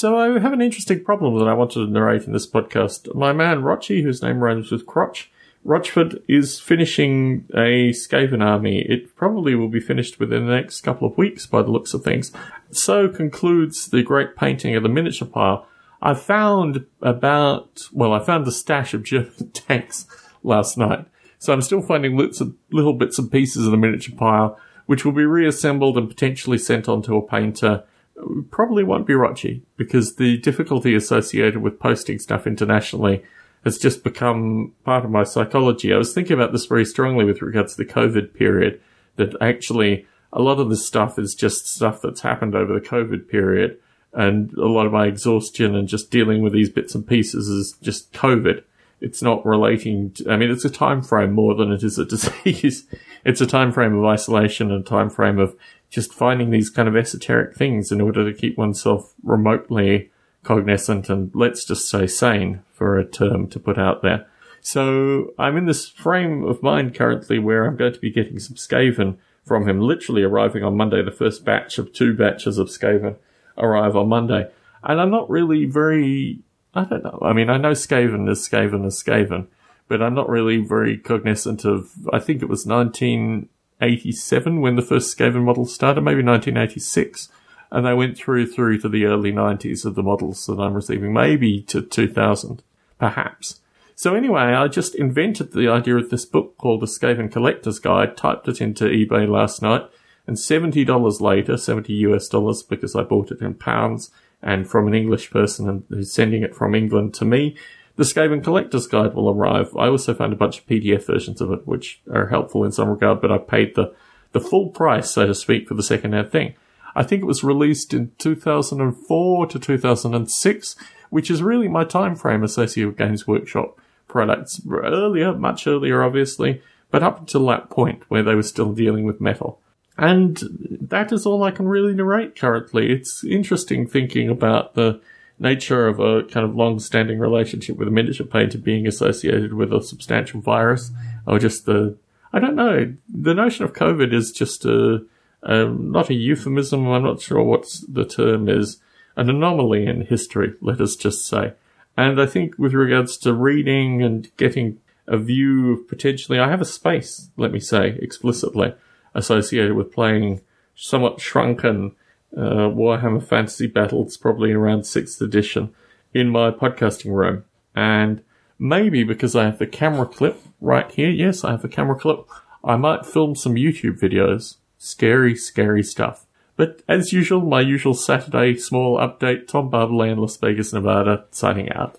So I have an interesting problem that I wanted to narrate in this podcast. My man Rochi, whose name rhymes with crotch, Rochford is finishing a Skaven army. It probably will be finished within the next couple of weeks by the looks of things. So concludes the great painting of the miniature pile. I found about, well, I found the stash of German tanks last night. So I'm still finding little, little bits and pieces of the miniature pile, which will be reassembled and potentially sent on to a painter. Probably won't be Rochi because the difficulty associated with posting stuff internationally has just become part of my psychology. I was thinking about this very strongly with regards to the COVID period, that actually a lot of this stuff is just stuff that's happened over the COVID period. And a lot of my exhaustion and just dealing with these bits and pieces is just COVID. It's not relating to, I mean, it's a time frame more than it is a disease. It's a time frame of isolation and a time frame of just finding these kind of esoteric things in order to keep oneself remotely cognizant and let's just say sane for a term to put out there. So I'm in this frame of mind currently where I'm going to be getting some Skaven from him, literally arriving on Monday. The first batch of two batches of Skaven arrive on Monday. And I'm not really very, I don't know. I mean, I know Skaven is Skaven is Skaven, but I'm not really very cognizant of, I think it was 1987 when the first Skaven model started, maybe 1986 and they went through through to the early 90s of the models that I'm receiving, maybe to 2000, perhaps. So anyway, I just invented the idea of this book called The Skaven Collector's Guide, typed it into eBay last night, and $70 later, 70 US dollars, because I bought it in pounds, and from an English person who's sending it from England to me, the Skaven Collector's Guide will arrive. I also found a bunch of PDF versions of it, which are helpful in some regard, but I paid the, the full price, so to speak, for the second-hand thing. I think it was released in 2004 to 2006, which is really my time frame associated with Games Workshop products. Earlier, much earlier, obviously, but up until that point where they were still dealing with metal. And that is all I can really narrate currently. It's interesting thinking about the nature of a kind of long-standing relationship with a miniature painter being associated with a substantial virus, or just the I don't know. The notion of COVID is just a not a euphemism, I'm not sure what the term is, an anomaly in history, let us just say. And I think with regards to reading and getting a view of potentially, I have a space, let me say explicitly, associated with playing somewhat shrunken uh, Warhammer Fantasy Battles, probably around 6th edition, in my podcasting room. And maybe because I have the camera clip right here, yes, I have a camera clip, I might film some YouTube videos Scary, scary stuff. But as usual, my usual Saturday small update, Tom Barbalet in Las Vegas, Nevada, signing out.